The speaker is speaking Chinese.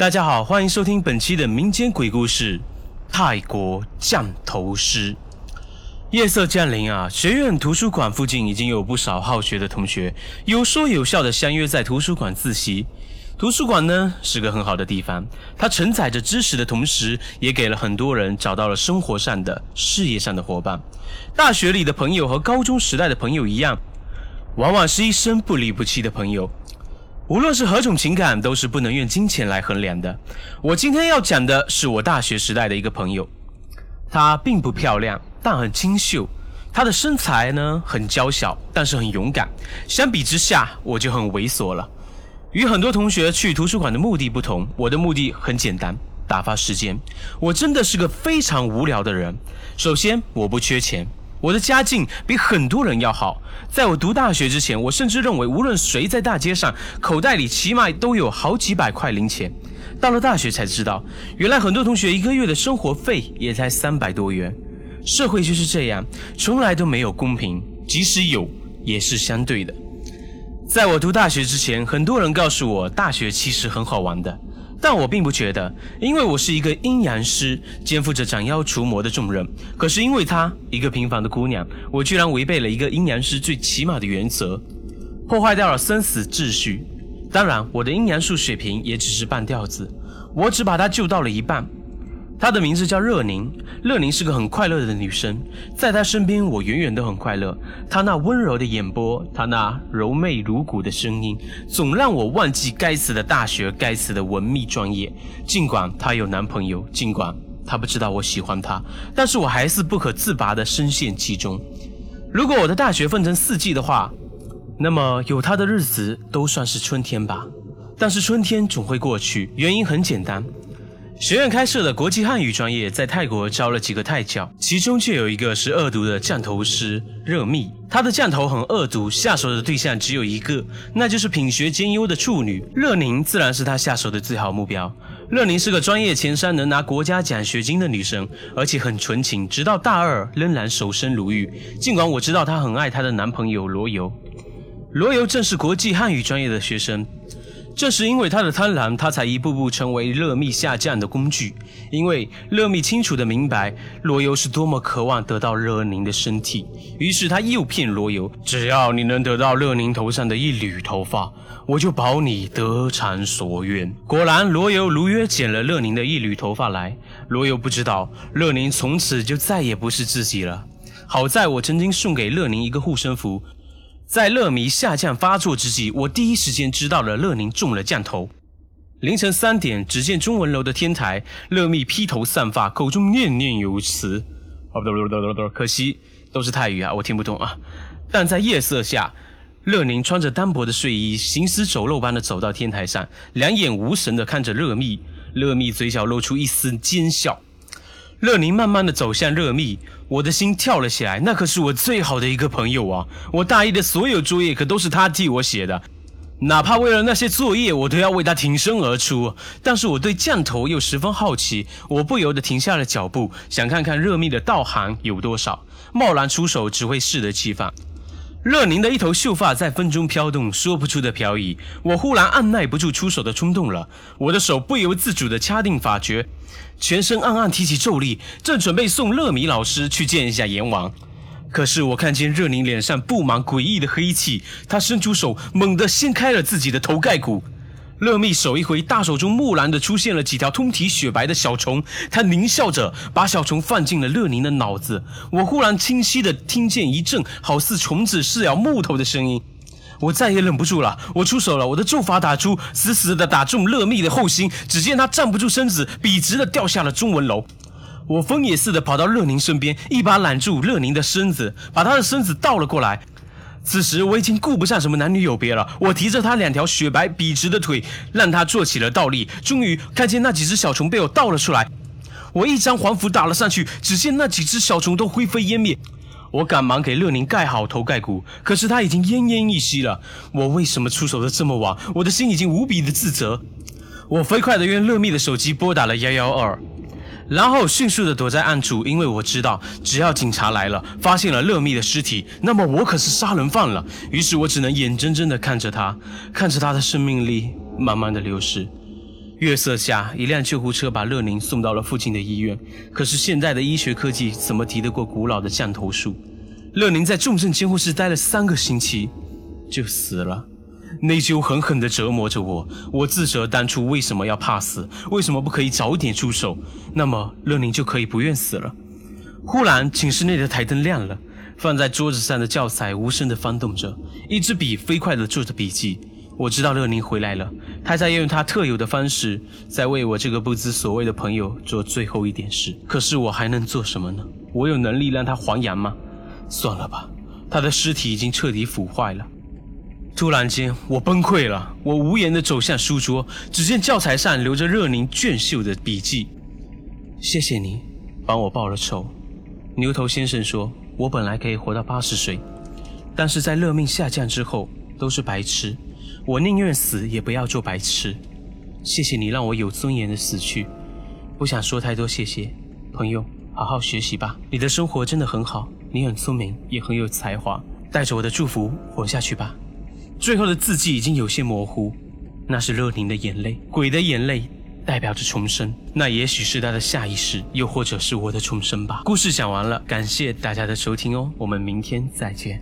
大家好，欢迎收听本期的民间鬼故事《泰国降头师》。夜色降临啊，学院图书馆附近已经有不少好学的同学有说有笑的相约在图书馆自习。图书馆呢是个很好的地方，它承载着知识的同时，也给了很多人找到了生活上的、事业上的伙伴。大学里的朋友和高中时代的朋友一样，往往是一生不离不弃的朋友。无论是何种情感，都是不能用金钱来衡量的。我今天要讲的是我大学时代的一个朋友，她并不漂亮，但很清秀。她的身材呢很娇小，但是很勇敢。相比之下，我就很猥琐了。与很多同学去图书馆的目的不同，我的目的很简单，打发时间。我真的是个非常无聊的人。首先，我不缺钱。我的家境比很多人要好，在我读大学之前，我甚至认为无论谁在大街上，口袋里起码都有好几百块零钱。到了大学才知道，原来很多同学一个月的生活费也才三百多元。社会就是这样，从来都没有公平，即使有，也是相对的。在我读大学之前，很多人告诉我，大学其实很好玩的。但我并不觉得，因为我是一个阴阳师，肩负着斩妖除魔的重任。可是因为她一个平凡的姑娘，我居然违背了一个阴阳师最起码的原则，破坏掉了生死秩序。当然，我的阴阳术水平也只是半吊子，我只把她救到了一半。她的名字叫热宁，热宁是个很快乐的女生，在她身边，我远远都很快乐。她那温柔的眼波，她那柔媚如骨的声音，总让我忘记该死的大学，该死的文秘专业。尽管她有男朋友，尽管她不知道我喜欢她，但是我还是不可自拔地深陷其中。如果我的大学分成四季的话，那么有她的日子都算是春天吧。但是春天总会过去，原因很简单。学院开设的国际汉语专业在泰国招了几个泰教，其中就有一个是恶毒的降头师热密。他的降头很恶毒，下手的对象只有一个，那就是品学兼优的处女热宁，自然是他下手的最好目标。热宁是个专业前三，能拿国家奖学金的女生，而且很纯情，直到大二仍然守身如玉。尽管我知道她很爱她的男朋友罗游，罗游正是国际汉语专业的学生。正是因为他的贪婪，他才一步步成为乐密下降的工具。因为乐密清楚的明白罗游是多么渴望得到乐宁的身体，于是他诱骗罗游：只要你能得到乐宁头上的一缕头发，我就保你得偿所愿。果然，罗游如约捡了乐宁的一缕头发来。罗游不知道，乐宁从此就再也不是自己了。好在我曾经送给乐宁一个护身符。在乐迷下降发作之际，我第一时间知道了乐宁中了降头。凌晨三点，只见中文楼的天台，乐密披头散发，口中念念有词。可惜都是泰语啊，我听不懂啊。但在夜色下，乐宁穿着单薄的睡衣，行尸走肉般的走到天台上，两眼无神的看着乐密。乐密嘴角露出一丝奸笑。乐宁慢慢的走向热密，我的心跳了起来。那可是我最好的一个朋友啊！我大一的所有作业可都是他替我写的，哪怕为了那些作业，我都要为他挺身而出。但是我对降头又十分好奇，我不由得停下了脚步，想看看热密的道行有多少。贸然出手只会适得其反。热宁的一头秀发在风中飘动，说不出的飘逸。我忽然按耐不住出手的冲动了，我的手不由自主地掐定法诀，全身暗暗提起咒力，正准备送乐米老师去见一下阎王。可是我看见热宁脸上布满诡异的黑气，他伸出手，猛地掀开了自己的头盖骨。乐密手一挥，大手中木然的出现了几条通体雪白的小虫。他狞笑着，把小虫放进了乐宁的脑子。我忽然清晰的听见一阵好似虫子噬咬木头的声音。我再也忍不住了，我出手了，我的咒法打出，死死的打中乐密的后心。只见他站不住身子，笔直的掉下了中文楼。我疯也似的跑到乐宁身边，一把揽住乐宁的身子，把他的身子倒了过来。此时我已经顾不上什么男女有别了，我提着他两条雪白笔直的腿，让他做起了倒立。终于看见那几只小虫被我倒了出来，我一张黄符打了上去，只见那几只小虫都灰飞烟灭。我赶忙给乐宁盖好头盖骨，可是他已经奄奄一息了。我为什么出手的这么晚？我的心已经无比的自责。我飞快地用乐蜜的手机拨打了幺幺二。然后迅速的躲在暗处，因为我知道，只要警察来了，发现了乐密的尸体，那么我可是杀人犯了。于是我只能眼睁睁的看着他，看着他的生命力慢慢的流失。月色下，一辆救护车把乐宁送到了附近的医院。可是现在的医学科技怎么敌得过古老的降头术？乐宁在重症监护室待了三个星期，就死了。内疚狠狠地折磨着我，我自责当初为什么要怕死，为什么不可以早点出手？那么乐宁就可以不愿死了。忽然，寝室内的台灯亮了，放在桌子上的教材无声地翻动着，一支笔飞快地做着笔记。我知道乐宁回来了，他在用他特有的方式，在为我这个不知所谓的朋友做最后一点事。可是我还能做什么呢？我有能力让他还阳吗？算了吧，他的尸体已经彻底腐坏了。突然间，我崩溃了，我无言地走向书桌，只见教材上留着热宁娟秀的笔记。谢谢你，帮我报了仇。牛头先生说，我本来可以活到八十岁，但是在乐命下降之后，都是白痴。我宁愿死，也不要做白痴。谢谢你让我有尊严的死去。不想说太多，谢谢，朋友，好好学习吧。你的生活真的很好，你很聪明，也很有才华。带着我的祝福活下去吧。最后的字迹已经有些模糊，那是乐宁的眼泪，鬼的眼泪代表着重生。那也许是他的下意识，又或者是我的重生吧。故事讲完了，感谢大家的收听哦，我们明天再见。